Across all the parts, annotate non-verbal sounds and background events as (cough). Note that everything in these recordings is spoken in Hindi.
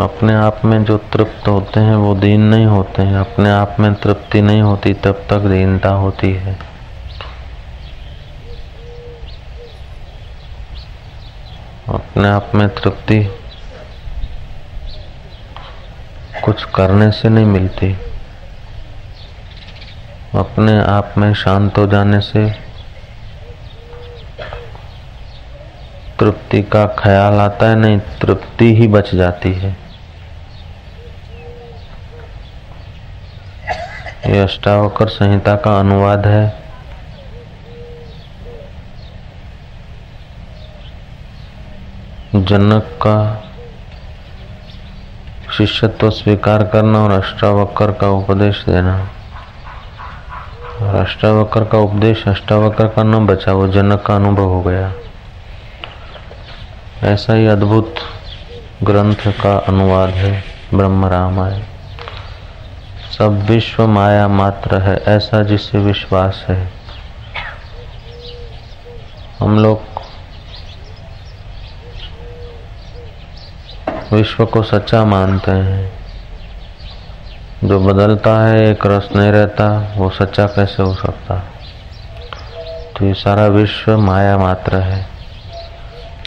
अपने आप में जो तृप्त होते हैं, वो दीन नहीं होते हैं। अपने आप में तृप्ति नहीं होती, तब तक दीनता होती है। अपने आप में तृप्ति कुछ करने से नहीं मिलती। अपने आप में शांत हो जाने से तृप्ति का ख्याल आता है, नहीं, तृप्ति ही बच जाती है। ये अष्टावकर संहिता का अनुवाद है। जनक का शिष्यत्व स्वीकार करना और अष्टावक्र का उपदेश देना। और अष्टावक्र का उपदेश, अष्टावक्र का न बचा, वो जनक का अनुभव हो गया। ऐसा ही अद्भुत ग्रंथ का अनुवाद है ब्रह्म रामायण सब विश्व माया मात्र है, ऐसा जिससे विश्वास है। हम लोग विश्व को सच्चा मानते हैं। जो बदलता है, एक रस नहीं रहता, वो सच्चा कैसे हो सकता? तो ये सारा विश्व माया मात्र है।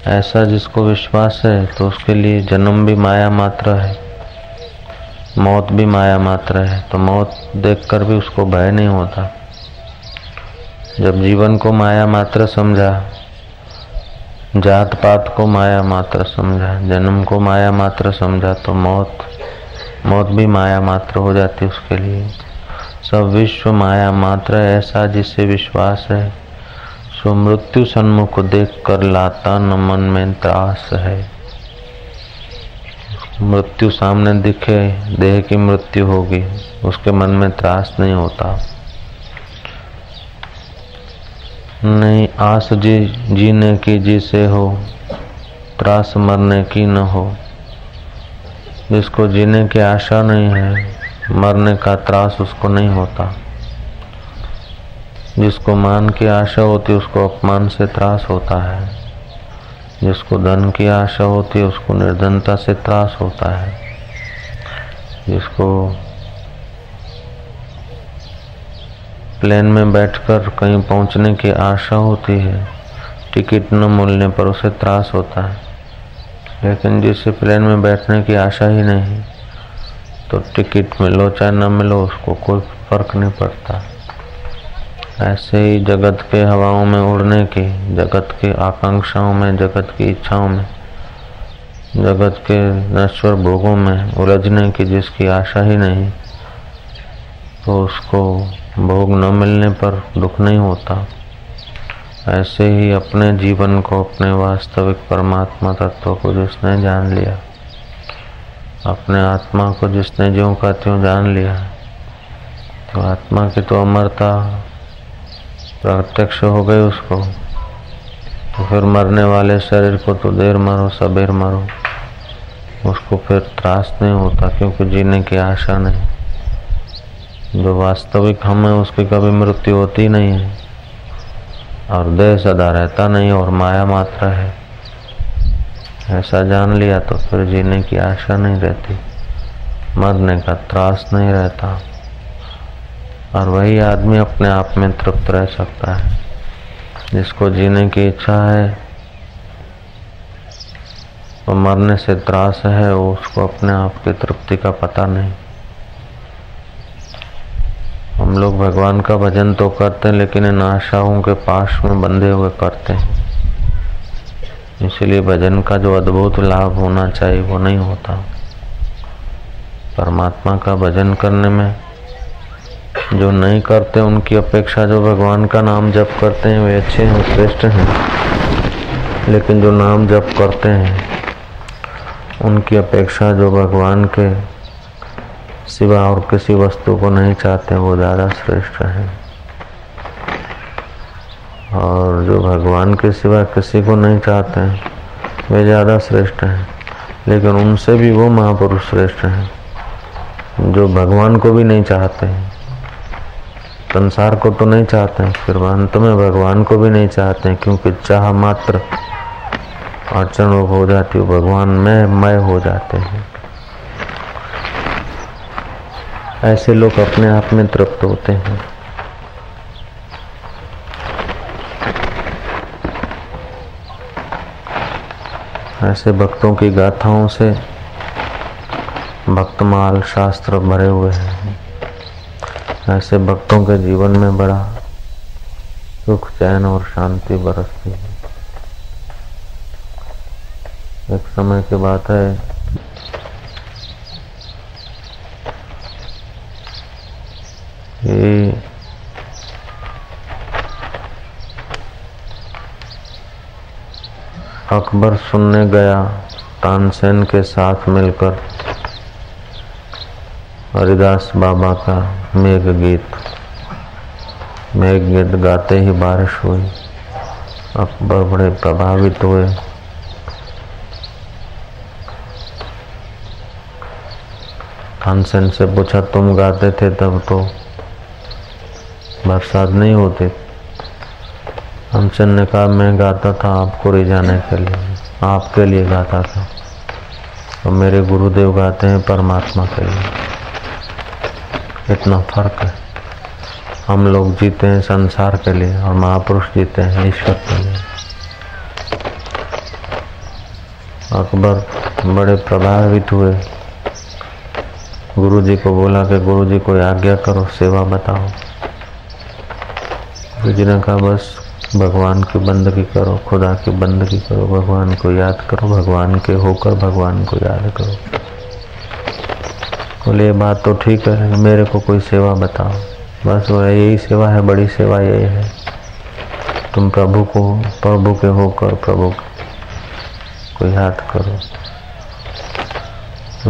ऐसा जिसको विश्वास है तो उसके लिए जन्म भी माया मात्र है। मौत भी माया मात्र है। तो मौत देखकर भी उसको भय नहीं होता। जब जीवन को माया मात्र समझा जात पात को माया मात्र समझा, जन्म को माया मात्र समझा तो मौत मौत भी माया मात्र हो जाती उसके लिए। सब विश्व माया मात्र ऐसा जिससे विश्वास है। सो मृत्यु सन्मुख देख कर लाता न मन में त्रास है। मृत्यु सामने दिखे, देह की मृत्यु होगी, उसके मन में त्रास नहीं होता। नहीं, आस जी, जीने की जिसे हो, त्रास मरने की न हो। जिसको जीने की आशा नहीं है, मरने का त्रास उसको नहीं होता। जिसको मान की आशा होती, उसको अपमान से त्रास होता है। जिसको धन की आशा होती है, उसको निर्धनता से त्रास होता है। जिसको प्लेन में बैठकर कहीं पहुँचने की आशा होती है, टिकट न मिलने पर उसे त्रास होता है। लेकिन जिसे प्लेन में बैठने की आशा ही नहीं तो टिकट मिलो चाहे न मिलो, उसको कोई फ़र्क नहीं पड़ता। ऐसे ही जगत के हवाओं में उड़ने की, जगत की आकांक्षाओं में, जगत की इच्छाओं में, जगत के नश्वर भोगों में उलझने की जिसकी आशा ही नहीं तो उसको भोग न मिलने पर दुख नहीं होता। ऐसे ही अपने जीवन को, अपने वास्तविक परमात्मा तत्व को जिसने जान लिया, अपने आत्मा को जिसने ज्यों का त्यों जान लिया तो आत्मा की तो अमरता प्रत्यक्ष हो गई उसको। तो फिर मरने वाले शरीर को तो देर मरो, सबेर मरो। उसको फिर त्रास नहीं होता, क्योंकि जीने की आशा नहीं। जो वास्तविक हम है, उसकी कभी मृत्यु होती नहीं है। और देह सदा रहता नहीं, और माया मात्र है। ऐसा जान लिया तो फिर जीने की आशा नहीं रहती। मरने का त्रास नहीं रहता। और वही आदमी अपने आप में तृप्त रह सकता है। जिसको जीने की इच्छा है और मरने से त्रास है उसको अपने आप की तृप्ति का पता नहीं। हम लोग भगवान का भजन तो करते हैं, लेकिन इन आशाओं के पास में बंधे हुए करते हैं। इसलिए भजन का जो अद्भुत लाभ होना चाहिए, वो नहीं होता। परमात्मा का भजन करने में जो नहीं करते, उनकी अपेक्षा जो भगवान का नाम जप करते हैं, वे अच्छे हैं श्रेष्ठ हैं। लेकिन जो नाम जप करते हैं, उनकी अपेक्षा जो भगवान के सिवा और किसी वस्तु को नहीं चाहते, वो ज़्यादा श्रेष्ठ हैं। और जो भगवान के सिवा किसी को नहीं चाहते हैं वे ज़्यादा श्रेष्ठ हैं। लेकिन उनसे भी वो महापुरुष श्रेष्ठ हैं, जो भगवान को भी नहीं चाहते। हैं संसार को तो नहीं चाहते हैं, फिर अंत में भगवान को भी नहीं चाहते हैं, क्योंकि चाह मात्र अड़चन हो जाती है, भगवान में मय हो जाते हैं। ऐसे लोग अपने आप में तृप्त होते हैं। ऐसे भक्तों की गाथाओं से भक्तमाल शास्त्र भरे हुए हैं। ऐसे भक्तों के जीवन में बड़ा सुख, चैन और शांति बरसती है। एक समय की बात है, कि अकबर सुनने गया तानसेन के साथ मिलकर। हरिदास बाबा का मेघ गीत। मेघ गीत गाते ही बारिश हुई। अकबर बड़े प्रभावित हुए। तानसेन से पूछा, तुम गाते थे तब तो बरसात नहीं होती? तानसेन ने कहा, मैं गाता था आपको रिझाने के लिए, आपके लिए गाता था। और मेरे गुरुदेव गाते हैं परमात्मा के लिए। इतना फ़र्क है। हम लोग जीते हैं संसार के लिए और महापुरुष जीते हैं ईश्वर के लिए। अकबर बड़े प्रभावित हुए। गुरु जी को बोला कि गुरु जी को आज्ञा करो, सेवा बताओ। गुरु जी ने कहा, बस, भगवान की बंदगी करो, खुदा की बंदगी करो, भगवान को याद करो, भगवान के होकर भगवान को याद करो। बोले, ये बात तो ठीक है, मेरे को कोई सेवा बताओ। बस वो यही सेवा है, बड़ी सेवा यही है। तुम प्रभु को प्रभु के होकर प्रभु को याद करो।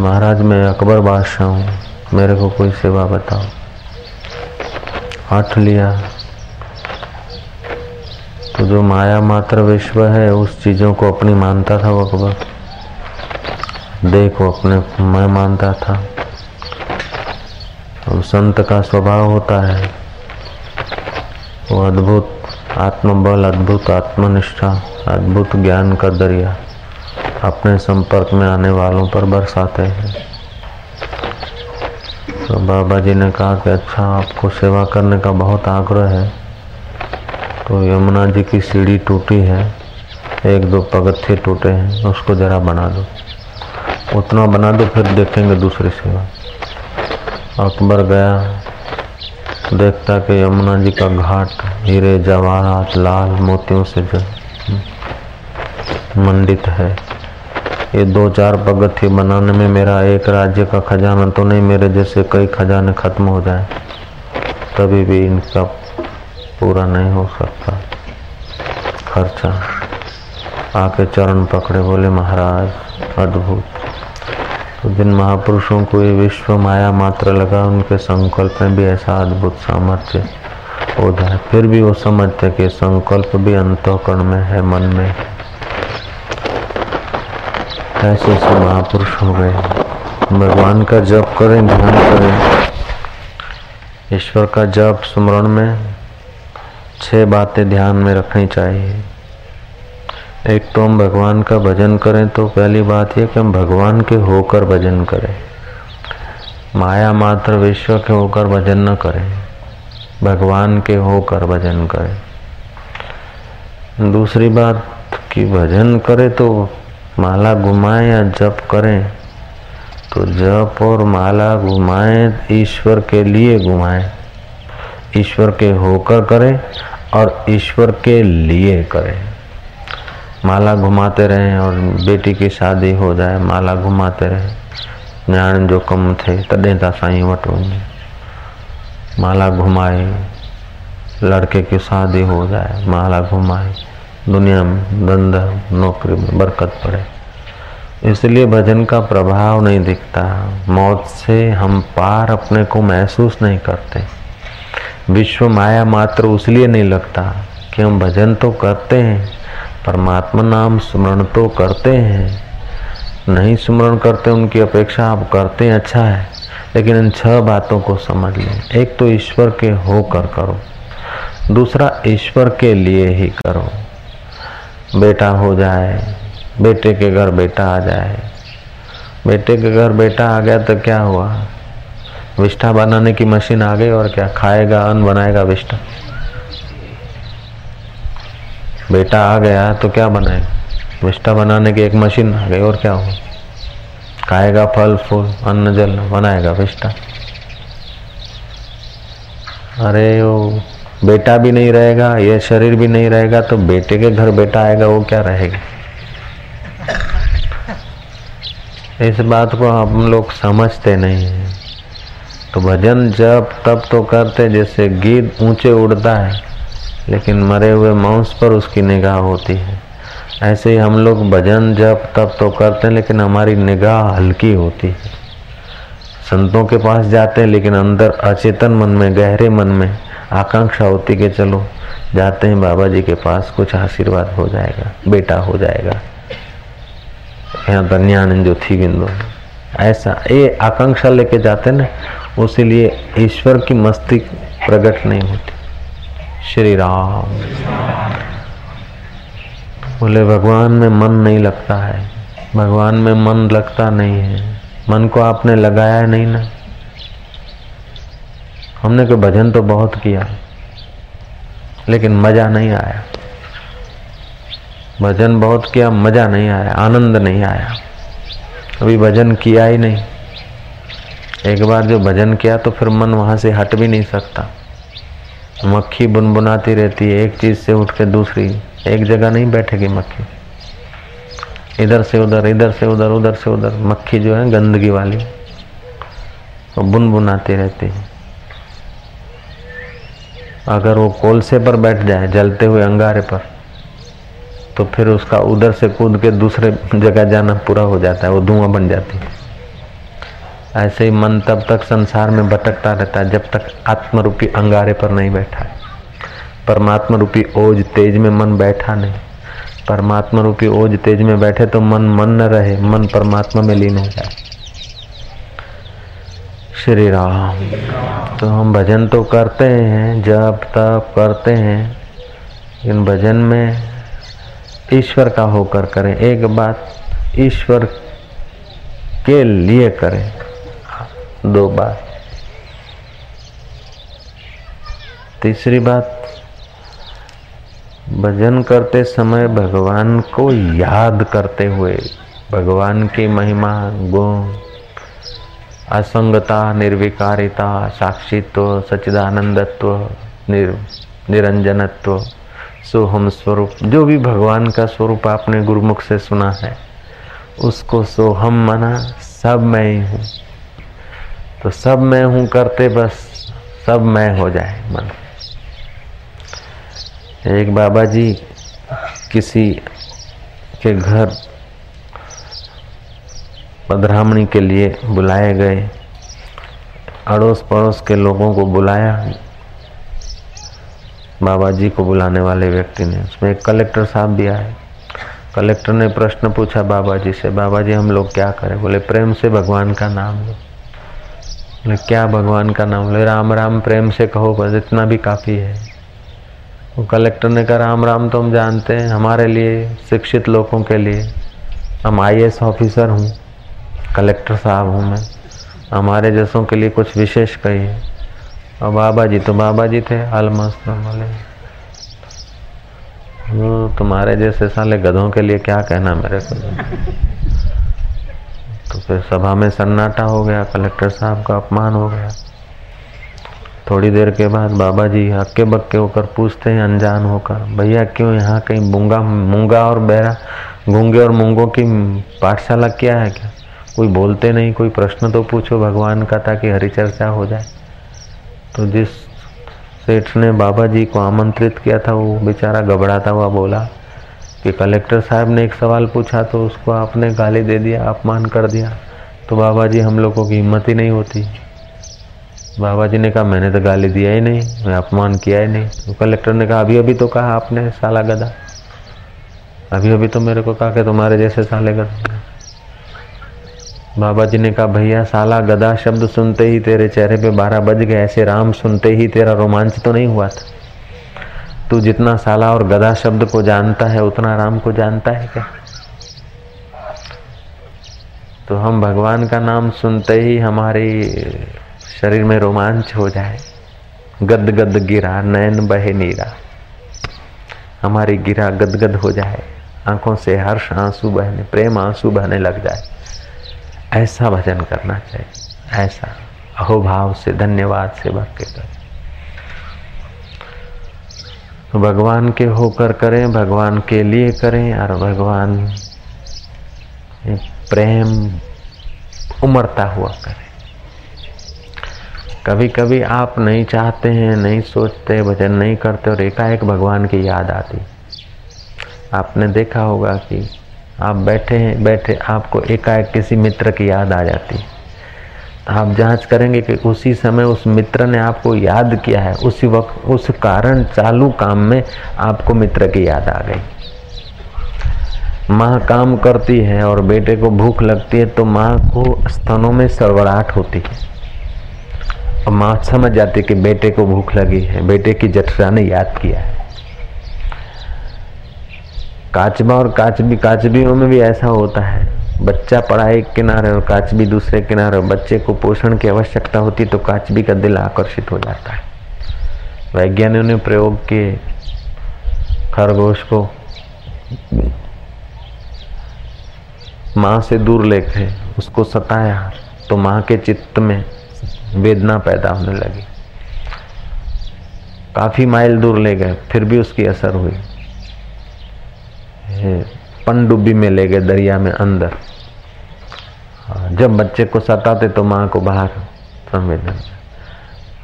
महाराज, मैं अकबर बादशाह हूँ, मेरे को कोई सेवा बताओ। हट लिया। तो जो माया मात्र विश्व है, उस चीज़ों को अपनी मानता था वो अकबर। देखो, अपने, मैं मानता था। और संत का स्वभाव होता है। वो अद्भुत आत्मबल, अद्भुत आत्मनिष्ठा, अद्भुत ज्ञान का दरिया अपने संपर्क में आने वालों पर बरसाते हैं। तो बाबा जी ने कहा कि अच्छा आपको सेवा करने का बहुत आग्रह है। तो यमुना जी की सीढ़ी टूटी है। एक दो पगत्थे टूटे हैं, उसको जरा बना दो। उतना बना दो, फिर देखेंगे दूसरी सेवा। अकबर गया। देखता कि यमुना जी का घाट, हीरे, जवाहरात, लाल मोतियों से मंडित है। ये दो चार पगथी बनाने में मेरा एक राज्य का खजाना तो नहीं, मेरे जैसे कई खजाने खत्म हो जाए। तभी भी इनका पूरा नहीं हो सकता खर्चा। आके चरण पकड़े, बोले, महाराज, अद्भुत। जिन महापुरुषों को ये विश्व माया मात्र लगा, उनके संकल्प में भी ऐसा अद्भुत सामर्थ्य हो। जाए फिर भी वो समझते कि संकल्प भी अंतकरण में है, मन में ऐसे ऐसे महापुरुष हो गए भगवान का जप करें, ध्यान करें। ईश्वर का जप स्मरण में छह बातें ध्यान में रखनी चाहिए। एक तो हम भगवान का भजन करें तो पहली बात यह कि हम भगवान के होकर भजन करें। माया मात्र विश्व के होकर भजन न करें, भगवान के होकर भजन करें। दूसरी बात कि भजन करें तो माला घुमाएँ या जप करें तो जप और माला घुमाएँ ईश्वर के लिए घुमाएँ। ईश्वर के होकर करें और ईश्वर के लिए करें। माला घुमाते रहें और बेटी की शादी हो जाए, माला घुमाते रहे। न्याण जो कम थे तॾहिं त साईं वटि माला घुमाए, लड़के की शादी हो जाए, माला घुमाए। दुनिया में धंधा, नौकरी में बरकत पड़े। इसलिए भजन का प्रभाव नहीं दिखता। मौत से हम पार अपने को महसूस नहीं करते। विश्व माया मात्र उसलिए नहीं लगता कि हम भजन तो करते हैं। परमात्मा नाम स्मरण तो करते हैं। नहीं स्मरण करते, उनकी अपेक्षा आप करते हैं अच्छा है। लेकिन इन छह बातों को समझ लें। एक तो ईश्वर के होकर करो। दूसरा, ईश्वर के लिए ही करो। बेटा हो जाए, बेटे के घर बेटा आ जाए। बेटे के घर बेटा आ गया तो क्या हुआ? विष्ठा बनाने की मशीन आ गई और क्या? खाएगा, अन्न बनाएगा विष्ठा। बेटा आ गया तो क्या बनाएगा विष्ठा बनाने की एक मशीन आ गई, और क्या हो खाएगा फल, फूल, अन्न, जल, बनाएगा विष्ठा अरे वो बेटा भी नहीं रहेगा, ये शरीर भी नहीं रहेगा तो बेटे के घर बेटा आएगा, वो क्या रहेगा? इस बात को हम लोग समझते नहीं हैं। तो भजन जब तब तो करते, जैसे गीत ऊँचे उड़ता है। लेकिन मरे हुए मांस पर उसकी निगाह होती है। ऐसे ही हम लोग भजन जब तब तो करते हैं, लेकिन हमारी निगाह हल्की होती है। संतों के पास जाते हैं, लेकिन अंदर अचेतन मन में, गहरे मन में आकांक्षा होती कि चलो, जाते हैं बाबा जी के पास, कुछ आशीर्वाद हो जाएगा, बेटा हो जाएगा। यहाँ न्याण जो थी बिंदु। ऐसा, ये आकांक्षा लेके जाते ना उसीलिए ईश्वर की मस्ती प्रकट नहीं होती। श्री राम। बोले, भगवान में मन नहीं लगता है। भगवान में मन लगता नहीं है। मन को आपने लगाया नहीं ना। हमने कोई भजन तो बहुत किया लेकिन मज़ा नहीं आया। भजन बहुत किया, मज़ा नहीं आया, आनंद नहीं आया। अभी भजन किया ही नहीं। एक बार जो भजन किया तो फिर मन वहाँ से हट भी नहीं सकता। मक्खी बुनबुनाती रहती है, एक चीज़ से उठ के दूसरी, एक जगह नहीं बैठेगी मक्खी। इधर से उधर, इधर से उधर उधर से उधर, मक्खी जो है गंदगी वाली, वो बुनबुनाती रहती है। अगर वो कोलसे पर बैठ जाए, जलते हुए अंगारे पर तो फिर उसका उधर से कूद के दूसरे जगह जाना पूरा हो जाता है, वो धुआँ बन जाती है। ऐसे ही मन तब तक संसार में भटकता रहता है, जब तक आत्मरूपी अंगारे पर नहीं बैठा है। परमात्मा रूपी ओज तेज में मन बैठा नहीं। परमात्मा रूपी ओज तेज में बैठे तो मन मन न रहे, मन परमात्मा में लीन हो जाए। श्री राम तो हम भजन तो करते हैं जब तब करते हैं, लेकिन भजन में ईश्वर का होकर करें, एक बात ईश्वर के लिए करें। दो बार तीसरी बात, भजन करते समय भगवान को याद करते हुए, भगवान की महिमा, गुण, असंगता, निर्विकारिता, साक्षित्व, सच्चिदानंदत्व, निर, निरंजनत्व, सोहम स्वरूप, जो भी भगवान का स्वरूप आपने गुरुमुख से सुना है, उसको सोहम मना, सब मैं ही हूँ। तो सब मैं हूँ करते बस, सब मैं हो जाए मन। एक बाबा जी किसी के घर पधरामणी के लिए बुलाए गए। अड़ोस पड़ोस के लोगों को बुलाया। बाबा जी को बुलाने वाले व्यक्ति ने, उसमें एक कलेक्टर साहब भी आए। कलेक्टर ने प्रश्न पूछा बाबा जी से, बाबा जी, हम लोग क्या करें? बोले, प्रेम से भगवान का नाम लो। क्या भगवान का नाम बोले राम राम, प्रेम से कहो, बस इतना भी काफ़ी है। वो कलेक्टर ने कहा, राम राम तो हम जानते हैं, हमारे लिए, शिक्षित लोगों के लिए। हम आई ऑफिसर हूँ कलेक्टर साहब हूँ मैं। हमारे जैसों के लिए कुछ विशेष कहिए और बाबा जी तो बाबा जी थे अलमस्त बोले तुम्हारे जैसे साले गधों के लिए क्या कहना मेरे को? तो फिर सभा में सन्नाटा हो गया, कलेक्टर साहब का अपमान हो गया। थोड़ी देर के बाद बाबा जी हक्के बक्के होकर पूछते हैं, अनजान होकर, भैया, क्यों यहाँ कहीं मूँगा मूँगा और बहरा गूँगे और मूंगों की पाठशाला क्या है क्या? कोई बोलते नहीं, कोई प्रश्न तो पूछो, भगवान का, ताकि हरी चर्चा हो जाए। तो जिस सेठ ने बाबा जी को आमंत्रित किया था, वो बेचारा घबराता हुआ बोला कि कलेक्टर साहब ने एक सवाल पूछा तो उसको आपने गाली दे दिया, अपमान कर दिया। तो बाबा जी हम लोगों की हिम्मत ही नहीं होती। बाबा जी ने कहा, मैंने तो गाली दिया ही नहीं, मैं अपमान किया ही नहीं। तो कलेक्टर ने कहा अभी अभी तो कहा आपने साला गदा अभी अभी तो मेरे को कहा कि तुम्हारे जैसे साले गदा बाबा जी ने कहा, भैया, साला गदा शब्द सुनते ही तेरे चेहरे पे बारह बज गए, ऐसे राम सुनते ही तेरा रोमांच तो नहीं हुआ था। तू जितना साला और गदा शब्द को जानता है, उतना राम को जानता है क्या? तो हम भगवान का नाम सुनते ही हमारे शरीर में रोमांच हो जाए। गद गद गिरा, नयन बहे नीरा। हमारी गिरा गदगद हो जाए। आँखों से हर्ष आँसू बहने, प्रेम आँसू बहने लग जाए। ऐसा भजन करना चाहिए। ऐसा अहोभाव से, धन्यवाद से भर के करें। भगवान के होकर करें, भगवान के लिए करें, और भगवान प्रेम उमरता हुआ करें। कभी कभी आप नहीं चाहते हैं, नहीं सोचते, भजन नहीं करते, और एकाएक भगवान की याद आती। आपने देखा होगा कि आप बैठे हैं, बैठे आपको एकाएक किसी मित्र की याद आ जाती। है आप जाँच करेंगे कि उसी समय उस मित्र ने आपको याद किया है। उसी वक्त, उस कारण चालू काम में आपको मित्र की याद आ गई। माँ काम करती है और बेटे को भूख लगती है तो माँ को स्तनों में सरवराहट होती है। और माँ समझ जाती है कि बेटे को भूख लगी है, बेटे की जठरा ने याद किया है। काचबा और काचबी, काचबियों में भी ऐसा होता है। बच्चा पड़ा एक किनारे और काचबी दूसरे किनारे और बच्चे को पोषण की आवश्यकता होती तो काचबी का दिल आकर्षित हो जाता है। वैज्ञानिकों ने प्रयोग किए खरगोश को माँ से दूर लेके उसको सताया तो माँ के चित्त में वेदना पैदा होने लगी। काफ़ी माइल दूर ले गए, फिर भी उसकी असर हुई। पनडुब्बी में ले गए दरिया में अंदर। जब बच्चे को सताते तो माँ को बाहर संवेदन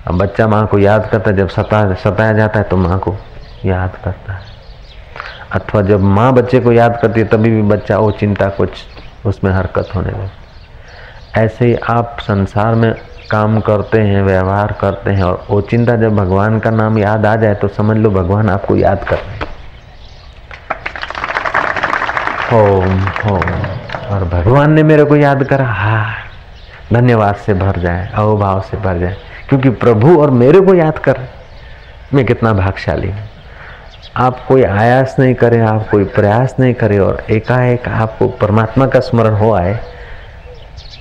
अब बच्चा माँ को याद करता है, जब सता, सताया जाता है तो माँ को याद करता है। अथवा जब माँ बच्चे को याद करती है, तभी भी बच्चा वो चिंता कुछ उसमें हरकत होने लगे। ऐसे ही आप संसार में काम करते हैं, व्यवहार करते हैं और वो चिंता जब भगवान का नाम याद आ जाए तो समझ लो भगवान आपको याद कर रहे हैं। ओम ओम। और भगवान ने मेरे को याद करा, हा, धन्यवाद से भर जाए अवभाव से भर जाए, क्योंकि प्रभु और मेरे को याद कर, मैं कितना भागशाली हूँ। आप कोई आयास नहीं करें, आप कोई प्रयास नहीं करें और एकाएक आपको परमात्मा का स्मरण हो आए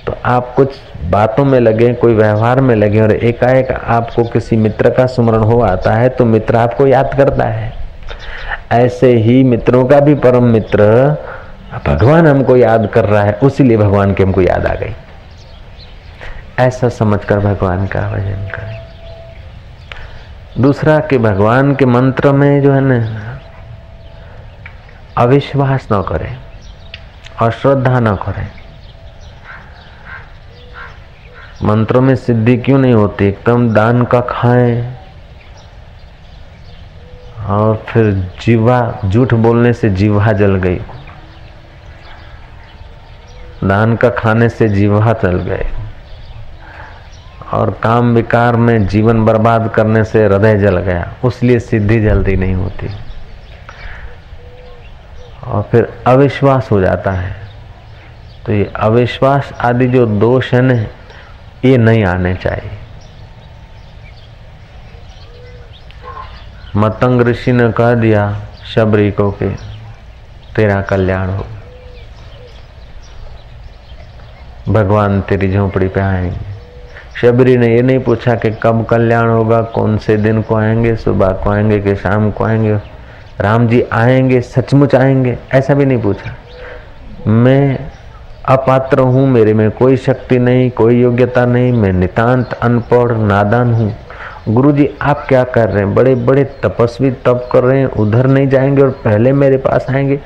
तो आप कुछ बातों में लगे, कोई व्यवहार में लगे और एकाएक आपको किसी मित्र का स्मरण हो आता है तो मित्र आपको याद करता है। ऐसे ही मित्रों का भी परम मित्र भगवान हमको याद कर रहा है, उसीलिए भगवान की हमको याद आ गई। ऐसा समझकर भगवान का भजन करें। दूसरा कि भगवान के मंत्र में जो है ना, अविश्वास न करें और श्रद्धा न करें। मंत्रों में सिद्धि क्यों नहीं होती? एकदम दान का खाएँ और फिर जीवा, झूठ बोलने से जीवा जल गई। दान का खाने से जीवा चल गए। और काम विकार में जीवन बर्बाद करने से हृदय जल गया। उसलिए सिद्धि जल्दी नहीं होती। और फिर अविश्वास हो जाता है। तो ये अविश्वास आदि जो दोष है न, ये नहीं आने चाहिए। मतंग ऋषि ने कह दिया शबरी को कि, तेरा कल्याण हो। भगवान तेरी झोपड़ी पे आएँगे। शबरी ने ये नहीं पूछा कि कब कल्याण होगा, कौन से दिन को आएँगे, सुबह को आएँगे कि शाम को आएँगे। राम जी आएँगे, सचमुच आएँगे, ऐसा भी नहीं पूछा। मैं अपात्र हूँ, मेरे में कोई शक्ति नहीं, कोई योग्यता नहीं, मैं नितांत अनपढ़, नादान हूँ। गुरु जी आप क्या कर रहे हैं? बड़े बड़े तपस्वी तप कर रहे हैं, उधर नहीं जाएँगे और पहले मेरे पास आएँगे।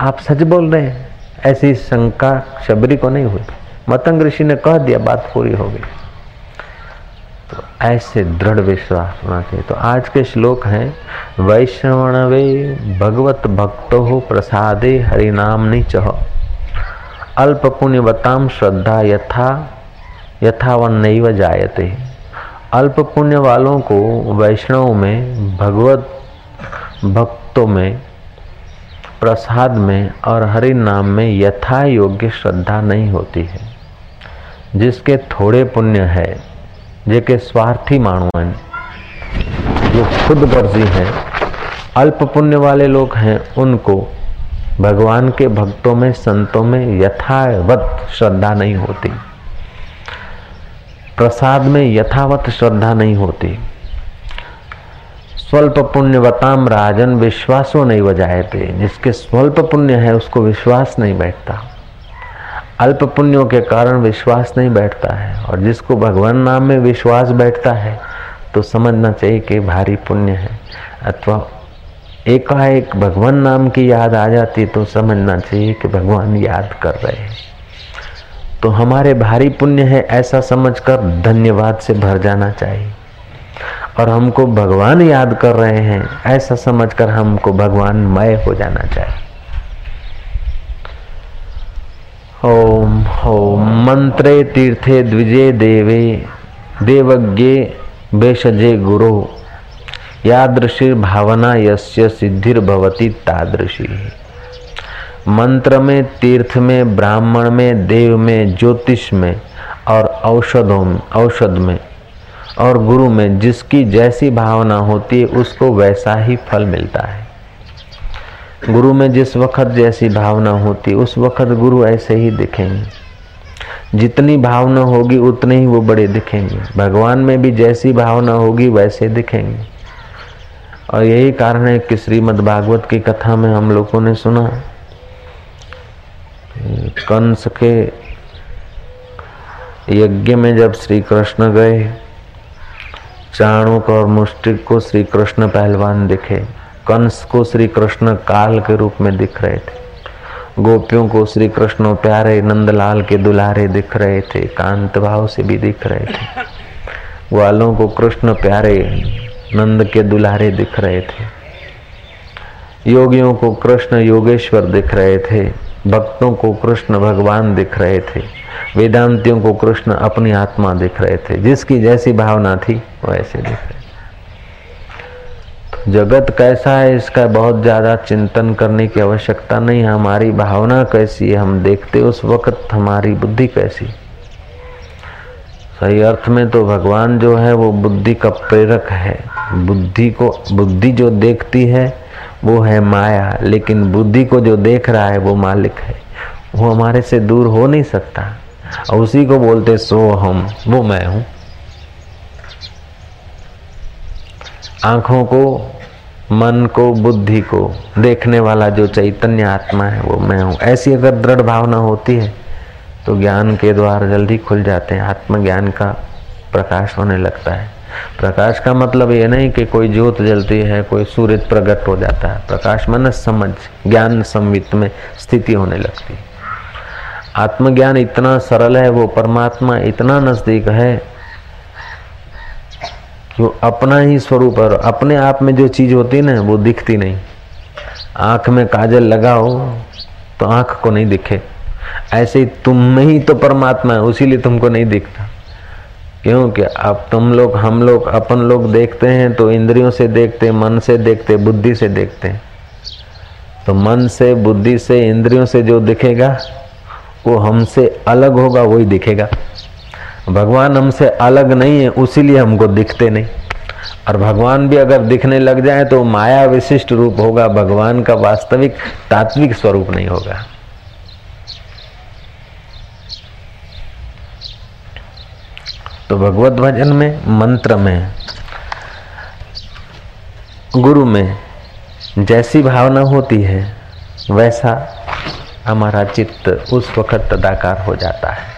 आप सच बोल रहे हैं? ऐसी शंका शबरी को नहीं हुई। मतंग ऋषि ने कह दिया, बात पूरी हो गई। तो ऐसे दृढ़ विश्वास होना चाहिए तो आज के श्लोक हैं वैष्णवणवे भगवत भक्तो हो प्रसादे हरिनाम चह अल्प पुण्यवताम श्रद्धा यथा यथावन नहीं जायते। अल्प पुण्य वालों को वैष्णव में, भगवत भक्तों में, प्रसाद में और हरि नाम में यथा योग्य श्रद्धा नहीं होती है। जिसके थोड़े पुण्य है, जेके स्वार्थी माण्हू आहिनि जो खुद गर्जी हैं, अल्प पुण्य वाले लोग हैं, उनको भगवान के भक्तों में, संतों में यथावत श्रद्धा नहीं होती। प्रसाद में यथावत श्रद्धा नहीं होती। स्वल्प पुण्यवताम राजन विश्वासो नहीं बजाए थे जिसके स्वल्प पुण्य है, उसको विश्वास नहीं बैठता। अल्प पुण्यों के कारण विश्वास नहीं बैठता है। और जिसको भगवान नाम में विश्वास बैठता है तो समझना चाहिए कि भारी पुण्य है। अथवा एकाएक भगवान नाम की याद आ जाती तो समझना चाहिए कि भगवान याद कर रहे हैं। तो हमारे भारी पुण्य है, ऐसा समझकर धन्यवाद से भर जाना चाहिए। और हमको भगवान याद कर रहे हैं, ऐसा समझकर हमको भगवान मय हो जाना चाहिए। ओम ओम, मंत्रे तीर्थे द्विजे देवे, देवज्ञे बेशजे गुरु। यादृशी भावना यस्य सिद्धिर भवती तादृशी। मंत्र में तीर्थ में ब्राह्मण में देव में ज्योतिष में और औषधों में औषध में और गुरु में जिसकी जैसी भावना होती है, उसको वैसा ही फल मिलता है। गुरु में जिस वक्त जैसी भावना होती, उस वक्त गुरु ऐसे ही दिखेंगे। जितनी भावना होगी, उतने ही वो बड़े दिखेंगे। भगवान में भी जैसी भावना होगी, वैसे दिखेंगे। और यही कारण है कि श्रीमद् भागवत की कथा में हम लोगों ने सुना, कंस के यज्ञ में जब श्री कृष्ण गए चाणुक और मुष्टिक को श्री कृष्ण पहलवान दिखे। कंस को श्री कृष्ण काल के रूप में दिख रहे थे। गोपियों को श्री कृष्ण प्यारे नंदलाल के दुलारे दिख रहे थे, कांत भाव से भी दिख रहे थे। ग्वालों को कृष्ण प्यारे नंद के दुलारे दिख रहे थे। योगियों को कृष्ण योगेश्वर दिख रहे थे। भक्तों को कृष्ण भगवान दिख रहे थे। वेदांतियों को कृष्ण अपनी आत्मा दिख रहे थे। जिसकी जैसी भावना थी, वैसे दिख रहे तो जगत कैसा है, इसका बहुत ज़्यादा चिंतन करने की आवश्यकता नहीं, हमारी भावना कैसी है, हम देखते उस वक्त हमारी बुद्धि कैसी सही अर्थ में तो भगवान जो है, वो बुद्धि का प्रेरक है। बुद्धि को, बुद्धि जो देखती है, वो है माया, लेकिन बुद्धि को जो देख रहा है, वो मालिक है। वो हमारे से दूर हो नहीं सकता। और उसी को बोलते सो हम, वो मैं हूँ। आँखों को मन को, बुद्धि को देखने वाला जो चैतन्य आत्मा है, वो मैं हूँ। ऐसी अगर दृढ़ भावना होती है तो ज्ञान के द्वार जल्दी खुल जाते हैं। आत्मज्ञान का प्रकाश होने लगता है। प्रकाश का मतलब ये नहीं कि कोई ज्योत जलती है, कोई सूर्य प्रकट हो जाता है। प्रकाश मन समझ, ज्ञान संवित में स्थिति होने लगती है। आत्मज्ञान इतना सरल है, वो परमात्मा इतना नज़दीक है कि वो अपना ही स्वरूप है अपने आप में जो चीज़ होती है ना, वो दिखती नहीं। आँख में काजल लगाओ तो आँख को नहीं दिखे। ऐसे ही तुम में ही तो परमात्मा है, उसीलिए तुमको नहीं दिखता। क्योंकि अब तुम लोग, हम लोग, अपन लोग देखते हैं तो इंद्रियों से देखते, मन से देखते, बुद्धि से देखते हैं। तो मन से, बुद्धि से, इंद्रियों से जो दिखेगा, वो हमसे अलग होगा, वही दिखेगा। भगवान हमसे अलग नहीं है, उसीलिए हमको दिखते नहीं। और भगवान भी अगर दिखने लग जाए तो माया विशिष्ट रूप होगा, भगवान का वास्तविक, तात्विक स्वरूप नहीं होगा। तो भगवत भजन में, मंत्र में, गुरु में, जैसी भावना होती है, वैसा हमारा चित्त उस वक्त तदाकार हो जाता है।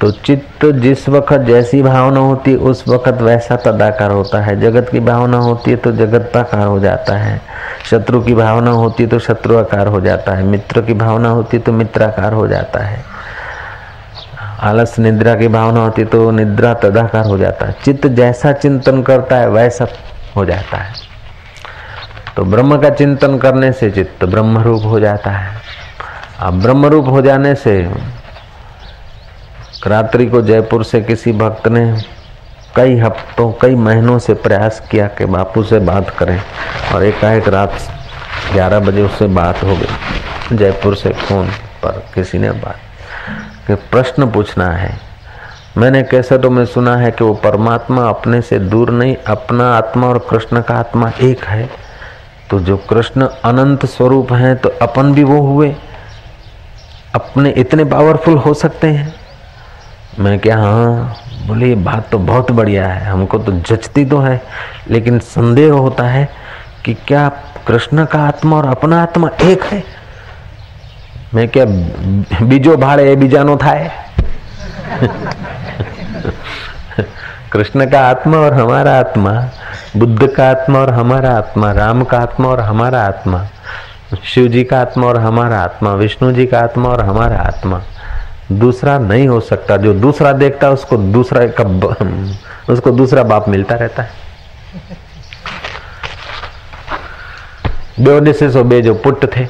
तो चित्त जिस वक्त जैसी भावना होती है, उस वक्त वैसा तदाकार होता है। जगत की भावना होती है तो जगताकार हो जाता है। शत्रु की भावना होती है तो शत्रु आकार हो जाता है। मित्र की भावना होती है तो मित्राकार हो जाता है। आलस निद्रा की भावना होती तो निद्रा तदाकार हो जाता है। चित्त जैसा चिंतन करता है, वैसा हो जाता है। तो ब्रह्म का चिंतन करने से चित्त ब्रह्म रूप हो जाता है। अब ब्रह्म रूप हो जाने से रात्रि को जयपुर से किसी भक्त ने कई हफ्तों, कई महीनों से प्रयास किया कि बापू से बात करें और एकाएक रात ग्यारह बजे उससे बात हो गई। जयपुर से फ़ोन पर किसी ने बात कि प्रश्न पूछना है। मैंने कैसे तो मैं सुना है कि वो परमात्मा अपने से दूर नहीं, अपना आत्मा और कृष्ण का आत्मा एक है? तो जो कृष्ण अनंत स्वरूप हैं तो अपन भी वो हुए। अपने इतने पावरफुल हो सकते हैं। मैं क्या हाँ बोले, ये बात तो बहुत बढ़िया है, हमको तो जचती तो है, लेकिन संदेह होता है कि क्या कृष्ण का आत्मा और अपना आत्मा एक है? मैं क्या, बीजो भाड़े बीजानो था (laughs) कृष्ण का आत्मा और हमारा आत्मा, बुद्ध का आत्मा और हमारा आत्मा, राम का आत्मा और हमारा आत्मा, शिव जी का आत्मा और हमारा आत्मा, विष्णु जी का आत्मा और हमारा आत्मा दूसरा नहीं हो सकता। जो दूसरा देखता है, उसको दूसरा कब उसको दूसरा बाप मिलता रहता है। बेवडे सो बे जो पुट थे।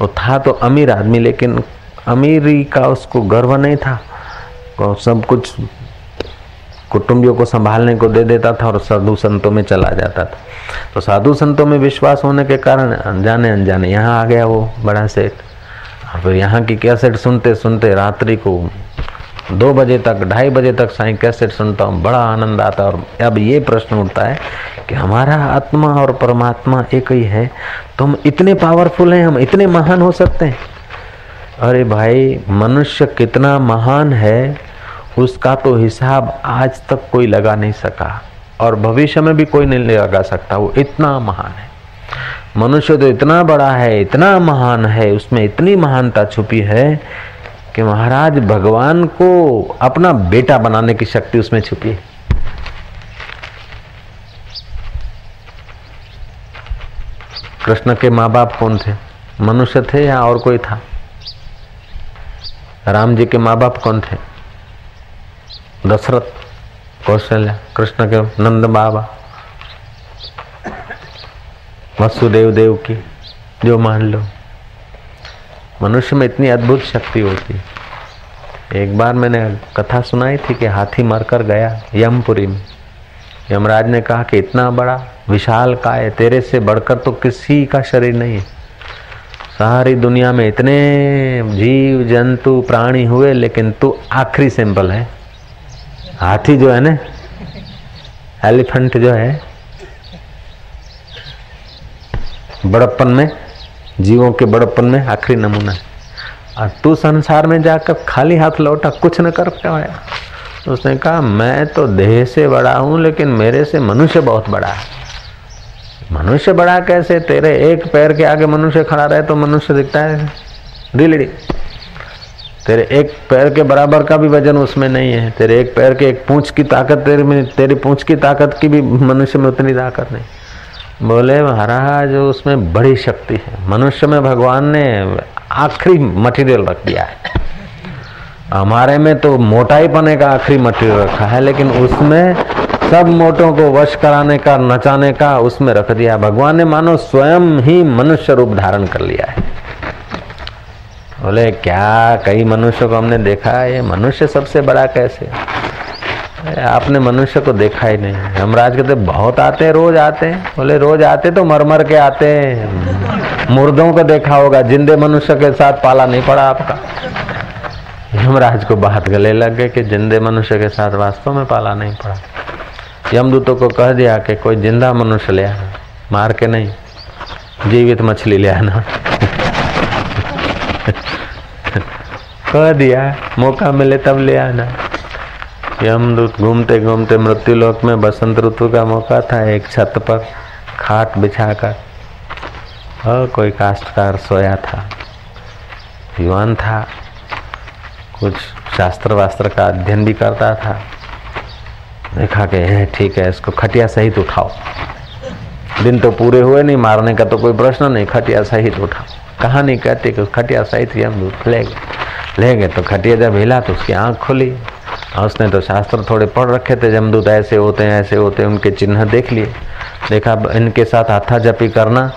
वो था तो अमीर आदमी, लेकिन अमीरी का उसको गर्व नहीं था। सब कुछ कुटुंबियों को संभालने को दे देता था और साधु संतों में चला जाता था। तो साधु संतों में विश्वास होने के कारण अनजाने अनजाने यहाँ आ गया वो बड़ा सेठ। फिर यहाँ की कैसेट सुनते सुनते रात्रि को दो बजे तक, ढाई बजे तक साई कैसेट सुनता हूँ, बड़ा आनंद आता और अब ये प्रश्न उठता है कि हमारा आत्मा और परमात्मा एक ही है तो हम इतने पावरफुल हैं, हम इतने महान हो सकते हैं। अरे भाई, मनुष्य कितना महान है, उसका तो हिसाब आज तक कोई लगा नहीं सका, और भविष्य में भी कोई नहीं लगा सकता, वो इतना महान है। मनुष्य तो इतना बड़ा है, इतना महान है, उसमें इतनी महानता छुपी है कि महाराज भगवान को अपना बेटा बनाने की शक्ति उसमें छुपी है। कृष्ण के माँ बाप कौन थे? मनुष्य थे या और कोई था? राम जी के माँ बाप कौन थे? दशरथ, कौशल्या, कृष्ण के नंद बाबा। वसुदेव देव की, जो मान लो। मनुष्य में इतनी अद्भुत शक्ति होती। एक बार मैंने कथा सुनाई थी कि हाथी मरकर गया यमपुरी में। यमराज ने कहा कि इतना बड़ा, विशाल काय, तेरे से बढ़कर तो किसी का शरीर नहीं है। सारी दुनिया में इतने जीव, जंतु, प्राणी हुए, लेकिन तू आखिरी सिंपल है। हाथी जो है ना, एलिफेंट जो है बड़प्पन में, जीवों के बड़प्पन में आखिरी नमूना है। और तू संसार में जाकर खाली हाथ लौटा, कुछ न कर पाया। उसने कहा, मैं तो देह से बड़ा हूँ, लेकिन मेरे से मनुष्य बहुत बड़ा है। मनुष्य बड़ा कैसे? तेरे एक पैर के आगे मनुष्य खड़ा रहे तो मनुष्य दिखता है। दिलड़ी तेरे एक पैर के बराबर का भी वज़न उसमें नहीं है। तेरे एक पैर के एक पूंछ की ताकत तेरे में तेरी पूंछ की ताकत की भी मनुष्य में उतनी ताकत नहीं। बोले, महाराज, उसमें बड़ी शक्ति है। मनुष्य में भगवान ने आखिरी मटेरियल रख दिया है। हमारे में तो मोटाई पने का आखिरी मटेरियल रखा है, लेकिन उसमें सब मोटों को वश कराने का, नचाने का उसमें रख दिया भगवान ने मानो स्वयं ही मनुष्य रूप धारण कर लिया है। बोले, क्या कई मनुष्य को हमने देखा है? ये मनुष्य सबसे बड़ा कैसे? आपने मनुष्य को देखा ही नहीं। यमराज कहते, बहुत आते हैं, रोज आते हैं। बोले, रोज आते तो मर मर के आते हैं। मुर्दों को देखा होगा, जिंदे मनुष्य के साथ पाला नहीं पड़ा आपका। यमराज को बात गले लग गए कि जिंदे मनुष्य के साथ वास्तव में पाला नहीं पड़ा। यमदूतों को कह दिया कि कोई ज़िंदा मनुष्य ले आना, मार के नहीं, जीवित मछली ले आना। (laughs) कह दिया, मौका मिले तब ले आना। यमदूत घूमते घूमते मृत्यु लोक में बसंत ऋतु का मौका था, एक छत पर खाट बिछाकर। और कोई काश्तकार सोया था। युवान था। कुछ शास्त्र वास्त्र का अध्ययन भी करता था। देखा कि है ठीक है, इसको खटिया सहित उठाओ। दिन तो पूरे हुए नहीं, मारने का तो कोई प्रश्न नहीं, खटिया सहित उठाओ। कहानी कहती कि खटिया सहित यमदूत ले गए ले गए तो खटिया जब हिला तो उसकी आँख खुली। उसने तो शास्त्र थोड़े पढ़ रखे थे, जमदूत ऐसे होते हैं, ऐसे होते हैं, उनके चिन्ह देख लिए। देखा, इनके साथ हाथा जपी करना,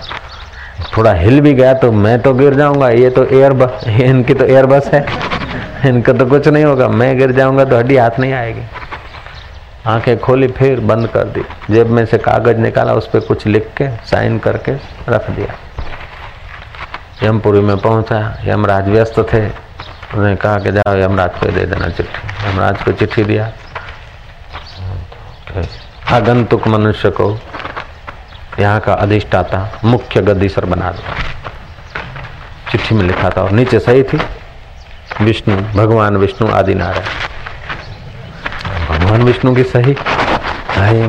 थोड़ा हिल भी गया तो मैं तो गिर जाऊँगा, ये तो एयर बस इनकी तो एयर बस है, इनका तो कुछ नहीं होगा, मैं गिर जाऊँगा तो हड्डी हाथ नहीं आएगी। आँखें खोली, फिर बंद कर दी, जेब में से कागज़ निकाला, उस पर कुछ लिख के, साइन करके रख दिया। यमपुरी में पहुँचा, यमराज व्यस्त थे उन्होंने कहा कि जाओ, यमराज को दे देना चिट्ठी। यमराज को चिट्ठी दिया। आगंतुक मनुष्य को यहाँ का अधिष्ठाता मुख्य गद्दीसर बना दिया। चिट्ठी में लिखा था और नीचे सही थी, विष्णु, भगवान विष्णु आदि नारायण भगवान विष्णु की सही। अरे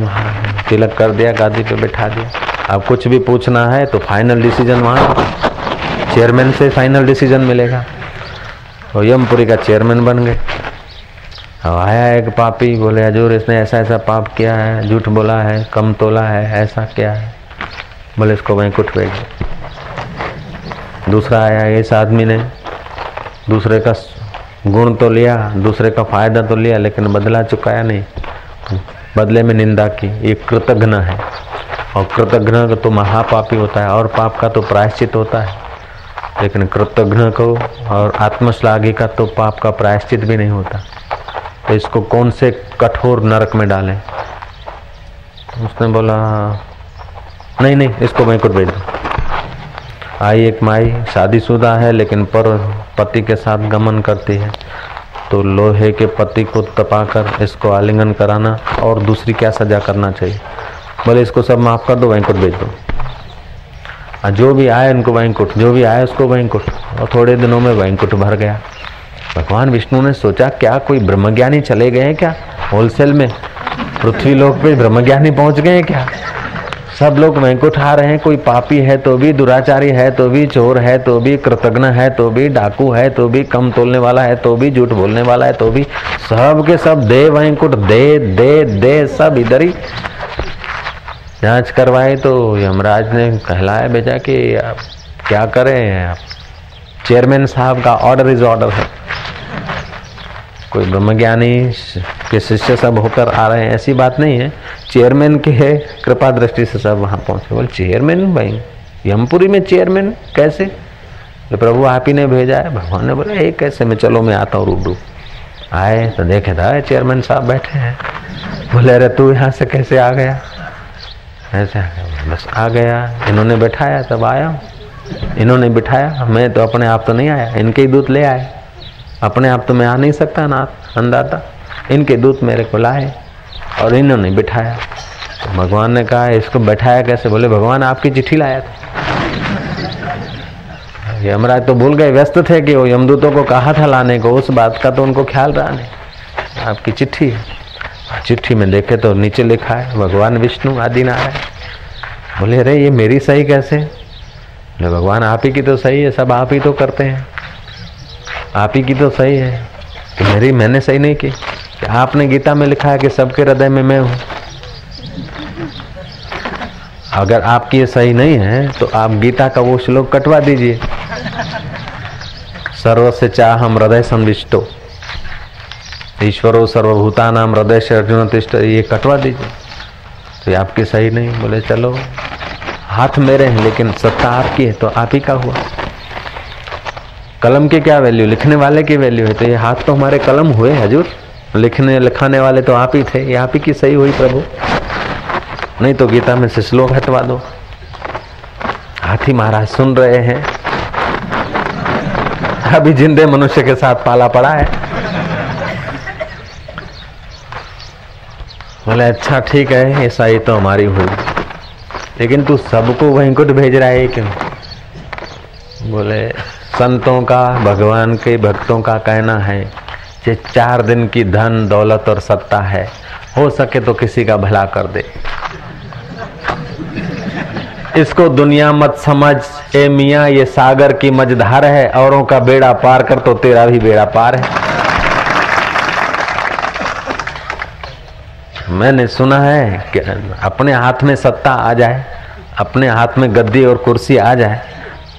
तिलक कर दिया गादी पे बैठा दिया। अब कुछ भी पूछना है तो फाइनल डिसीज़न वहाँ। चेयरमैन से फाइनल डिसीज़न मिलेगा। तो यमपुरी का चेयरमैन बन गए। अब आया एक पापी, बोले, हजूर, इसने ऐसा ऐसा पाप किया है, झूठ बोला है, कम तोला है, ऐसा क्या है? बोले, इसको वहीं कुट भेज दूसरा आया, इस आदमी ने दूसरे का गुण तो लिया, दूसरे का फ़ायदा तो लिया, लेकिन बदला चुकाया नहीं। बदले में निंदा की, ये कृतघ्न है। और कृतघ्न तो महापापी होता है, और पाप का तो प्रायश्चित होता है। लेकिन कृतघ्न को और आत्मश्लाघी का तो पाप का प्रायश्चित भी नहीं होता। तो इसको कौन से कठोर नरक में डालें? उसने बोला, नहीं नहीं, इसको मैं कुछ भेज दो। आई एक माई, शादीशुदा है, लेकिन पर पति के साथ गमन करती है। तो लोहे के पति को तपाकर इसको आलिंगन कराना और दूसरी क्या सजा करना चाहिए? बोले, इसको सब माफ़ कर दो वैंकुट भेज दो। जो भी आए उनको वैंकुट जो भी आए उसको वैंकुट और थोड़े दिनों में वैंकुट भर गया। भगवान विष्णु ने सोचा, क्या कोई ब्रह्मज्ञानी चले गए क्या? होलसेल में पृथ्वी लोक पे ब्रह्मज्ञानी पहुँच गए क्या? सब लोग वैंकुट आ रहे हैं, कोई पापी है तो भी, दुराचारी है तो भी, चोर है तो भी कृतज्ञ है तो भी, डाकू है तो भी, कम तोलने वाला है तो भी, झूठ बोलने वाला है तो भी। सब के सब दे वैंकुट दे दे दे, सब इधर ही। जाँच करवाए तो यमराज ने कहलाया भेजा कि आप क्या करें? आप चेयरमैन साहब का ऑर्डर इज़ ऑर्डर है। कोई ब्रह्मज्ञानी, के शिष्य सब होकर आ रहे हैं, ऐसी बात नहीं है। चेयरमैन के है कृपा दृष्टि से सब वहाँ पहुँचे। बोले, चेयरमैन भाई, यमपुरी में चेयरमैन कैसे? तो प्रभु, आप ही ने भेजा है। भगवान ने बोला, ये कैसे? मैं चलो, मैं आता हूँ रूबरू। आए तो देखे था, चेयरमैन साहब बैठे हैं। बोले, अरे, तू यहाँ से कैसे आ गया? ऐसे बस आ गया, इन्होंने बैठाया, तब आया। इन्होंने बिठाया, मैं तो अपने आप तो नहीं आया, इनके ही दूत ले आए। अपने आप तो मैं आ नहीं सकता ना अंदाता इनके दूत मेरे को लाए और इन्होंने बिठाया। तो भगवान ने कहा, इसको बैठाया कैसे? बोले, भगवान आपकी चिट्ठी लाया था। यमराज तो भूल गए, व्यस्त थे कि वो यमदूतों को कहा था लाने को, उस बात का तो उनको ख्याल रहा नहीं। आपकी चिट्ठी है। चिट्ठी में देखे तो नीचे लिखा है, भगवान विष्णु आदि नारायण बोले, अरे, ये मेरी सही कैसे? बोले, भगवान, आप ही की तो सही है, सब आप ही तो करते हैं। आप ही की तो सही है कि मेरी मैंने सही नहीं की आपने गीता में लिखा है कि सबके हृदय में मैं हूँ। अगर आपकी ये सही नहीं है तो आप गीता का वो श्लोक कटवा दीजिए। सर्व से चाह हम हृदय संविष्टो। ईश्वरो सर्वभूता नाम हृदय से अर्जुन तिष्ट ये कटवा दीजिए। तो ये आपकी सही नहीं, बोले, चलो, हाथ मेरे हैं, लेकिन सत्ता आपकी है तो आप ही का हुआ। कलम की क्या वैल्यू लिखने वाले की वैल्यू है तो ये हाथ तो हमारे कलम हुए, हजूर। लिखने, लिखाने वाले तो आप ही थे, ये आप ही की सही हुई, प्रभु। नहीं तो गीता में से श्लोक हटवा दो। हाथी महाराज सुन रहे हैं। अभी जिंदे मनुष्य के साथ पाला पड़ा है। बोले अच्छा ठीक है, ऐसा ही तो हमारी हुई। लेकिन तू सबको वैंकुट भेज रहा है क्यों? बोले, संतों का, भगवान के भक्तों का कहना है कि चार दिन की धन, दौलत और सत्ता है। हो सके तो किसी का भला कर दे। इसको दुनिया मत समझ। ए मियाँ, ये सागर की मझधार है, औरों का बेड़ा पार कर तो तेरा भी बेड़ा पार है। मैंने सुना है कि अपने हाथ में सत्ता आ जाए, अपने हाथ में गद्दी और कुर्सी आ जाए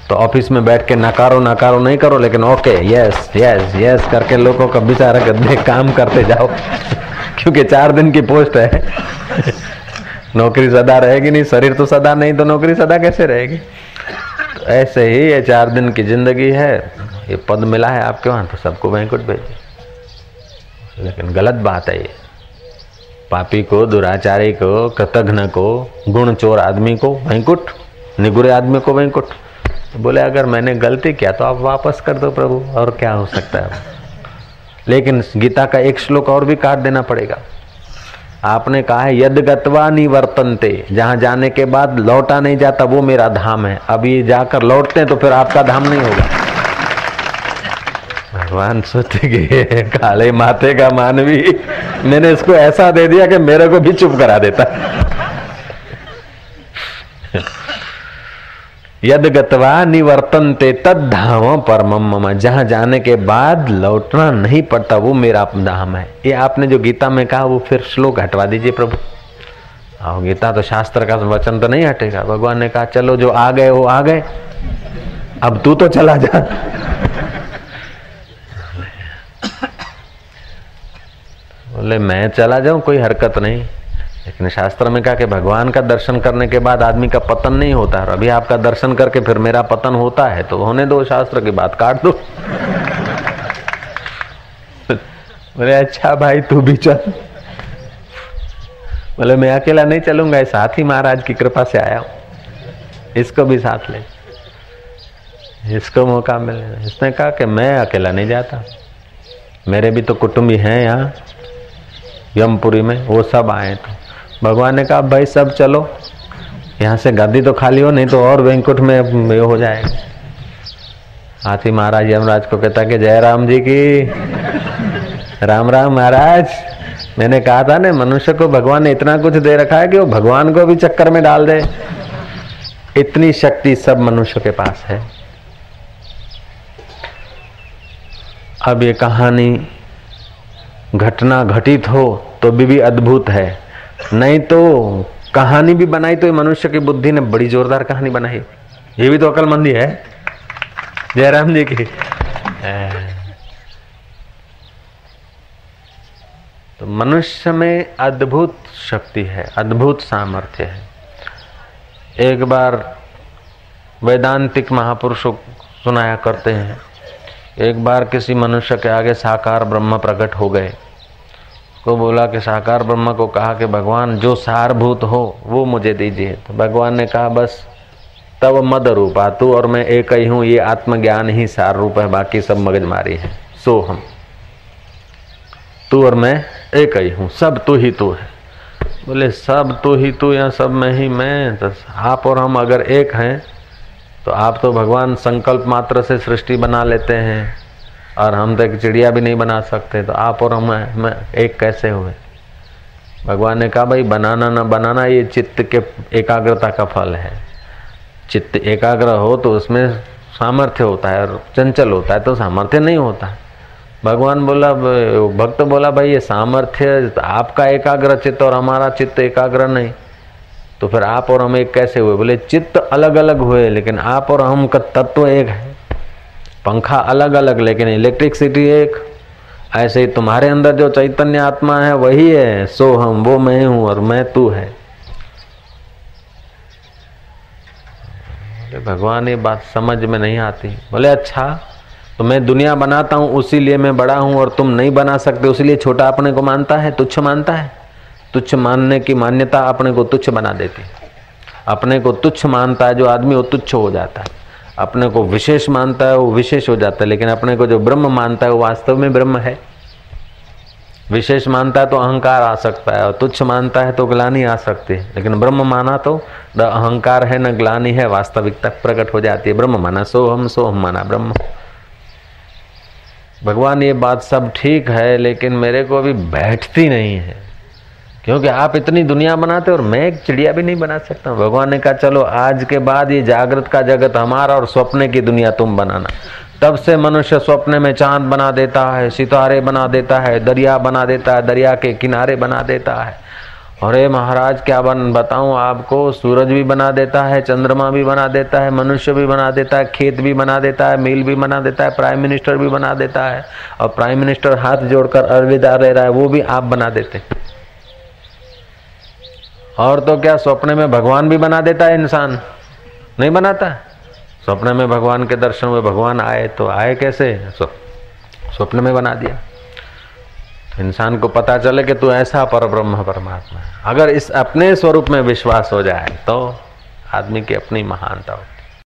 तो ऑफ़िस में बैठ के नकारो नकारो नहीं करो, लेकिन ओके यस यस यस करके लोगों का बेचारा गद्दे काम करते जाओ, क्योंकि चार दिन की पोस्ट है। नौकरी सदा रहेगी नहीं, शरीर तो सदा नहीं तो नौकरी सदा कैसे रहेगी? तो ऐसे ही ये चार दिन की ज़िंदगी है, ये पद मिला है आपके वहाँ तो सबको वैंकुट भेजे। लेकिन गलत बात है ये। पापी को, दुराचारी को, कृतघ्न को गुण चोर आदमी को वैंकुट निगुरे आदमी को वैंकुट बोले, अगर मैंने गलती किया तो आप वापस कर दो प्रभु, और क्या हो सकता है? लेकिन गीता का एक श्लोक और भी काट देना पड़ेगा। आपने कहा है, यद गत्वा निवर्तनते, जहाँ जाने के बाद लौटा नहीं जाता, वो मेरा धाम है। अब ये जाकर लौटते हैं तो फिर आपका धाम नहीं होगा। भगवान सोचे कि काले माथे का मानवी। मैंने इसको ऐसा दे दिया कि मेरे को भी चुप करा देता। यद गतवा निवर्तनते तद धाम परम मम। जहाँ जाने के बाद लौटना नहीं पड़ता, वो मेरा धाम है। ये आपने जो गीता में कहा, वो फिर श्लोक हटवा दीजिए प्रभु। आओ, गीता तो शास्त्र का वचन तो नहीं हटेगा। भगवान ने कहा, चलो जो आ गए, वो आ गए। अब तू तो चला जा। बोले, मैं चला जाऊँ, कोई हरकत नहीं. लेकिन शास्त्र में कहा कि भगवान का दर्शन करने के बाद आदमी का पतन नहीं होता और अभी आपका दर्शन करके फिर मेरा पतन होता है तो होने दो, शास्त्र की बात काट दो। बोले अच्छा भाई, तू भी चल। बोले, मैं अकेला नहीं चलूँगा साथ ही महाराज की कृपा से आया हूँ। इसको भी साथ ले। इसको मौका मिले। इसने कहा कि मैं अकेला नहीं जाता। मेरे भी तो कुटुंबी हैं यहाँ। यमपुरी में, वो सब आए तो भगवान ने कहा, भाई, सब चलो। यहाँ से गद्दी तो खाली हो, नहीं तो और बैंकुट में ये हो जाएगा। हाथी महाराज यमराज को कहता कि, जय राम जी की। राम राम महाराज, मैंने कहा था ना, मनुष्य को भगवान ने इतना कुछ दे रखा है कि वो भगवान को भी चक्कर में डाल दे। इतनी शक्ति सब मनुष्य के पास है। अब ये कहानी घटना घटित हो तो भी, भी अद्भुत है। नहीं तो कहानी भी बनाई तो मनुष्य की बुद्धि ने बड़ी जोरदार कहानी बनाई। ये भी तो अकलमंदी है। जयराम जी की। तो मनुष्य में अद्भुत शक्ति है अद्भुत सामर्थ्य है। एक बार वैदांतिक महापुरुषों सुनाया करते हैं। एक बार किसी मनुष्य के आगे साकार ब्रह्म प्रकट हो गए। को बोला कि साकार ब्रह्म को कहा कि भगवान, जो सारभूत हो, वो मुझे दीजिए। तो भगवान ने कहा, बस, तब मद रूपा तू और मैं एक ही हूँ, ये आत्मज्ञान ही सार रूप है, बाकी सब मगजमारी है। सो हम। तू और मैं एक ही हूँ, सब तू ही तू है। बोले, सब तू ही तू या सब में ही मैं? तो आप और हम अगर एक हैं तो आप तो भगवान संकल्प मात्र से सृष्टि बना लेते हैं और हम तो एक चिड़िया भी नहीं बना सकते तो आप और हम मैं एक कैसे हुए? भगवान ने कहा, भाई, बनाना ना, बनाना ये चित्त के एकाग्रता का फल है। चित्त एकाग्र हो तो उसमें सामर्थ्य होता है और चंचल होता है तो सामर्थ्य नहीं होता। भगवान बोला, भक्त बोला, भाई, ये सामर्थ्य आपका एकाग्र चित्त और हमारा चित्त एकाग्र नहीं। तो फिर आप और हम एक कैसे हुए? बोले, चित्त अलग अलग हुए, लेकिन आप और हम का तत्व एक है। पंखा अलग अलग लेकिन इलेक्ट्रिसिटी एक। ऐसे ही तुम्हारे अंदर जो चैतन्य आत्मा है, वही है। सो हम, वो मैं हूँ और मैं तू है। भगवान, ये बात समझ में नहीं आती। बोले अच्छा तो मैं दुनिया बनाता हूँ, उसी लिए मैं बड़ा हूँ और तुम नहीं बना सकते, उसी लिए छोटा अपने को मानता है, तुच्छ मानता है? तुच्छ मानने की मान्यता अपने को तुच्छ बना देती। अपने को तुच्छ मानता है जो आदमी, वो तुच्छ हो जाता है। अपने को विशेष मानता है, वो विशेष हो जाता है, लेकिन अपने को जो ब्रह्म मानता है, वो वास्तव में ब्रह्म है। विशेष मानता है तो अहंकार आ सकता है, और तुच्छ मानता है तो ग्लानी आ सकती है। लेकिन ब्रह्म माना तो न अहंकार है, न ग्लानी है, वास्तविकता प्रकट हो जाती है। ब्रह्म माना सो हम सो हम माना ब्रह्म। भगवान, ये बात सब ठीक है, लेकिन मेरे को अभी बैठती नहीं है। क्योंकि आप इतनी दुनिया बनाते और मैं एक चिड़िया भी नहीं बना सकता भगवान ने कहा चलो आज के बाद ये जागृत का जगत हमारा और स्वप्न की दुनिया तुम बनाना तब से मनुष्य स्वप्न में चाँद बना देता है सितारे बना देता है दरिया बना देता है दरिया के किनारे बना देता है अरे महाराज क्या बन बताऊँ आपको सूरज भी बना देता है चंद्रमा भी बना देता है मनुष्य भी बना देता है खेत भी बना देता है मिल भी बना देता है प्राइम मिनिस्टर भी बना देता है और प्राइम मिनिस्टर हाथ जोड़कर अलविदा रह रहा है वो भी आप बना देते और तो क्या स्वप्न में भगवान भी बना देता है इंसान? नहीं बनाता? स्वप्न में भगवान के दर्शन में भगवान आए तो आए कैसे? स्वप्न में बना दिया। इंसान को पता चले कि तू ऐसा पर ब्रह्म परमात्मा अगर इस अपने स्वरूप में विश्वास हो जाए तो आदमी की अपनी महानता हो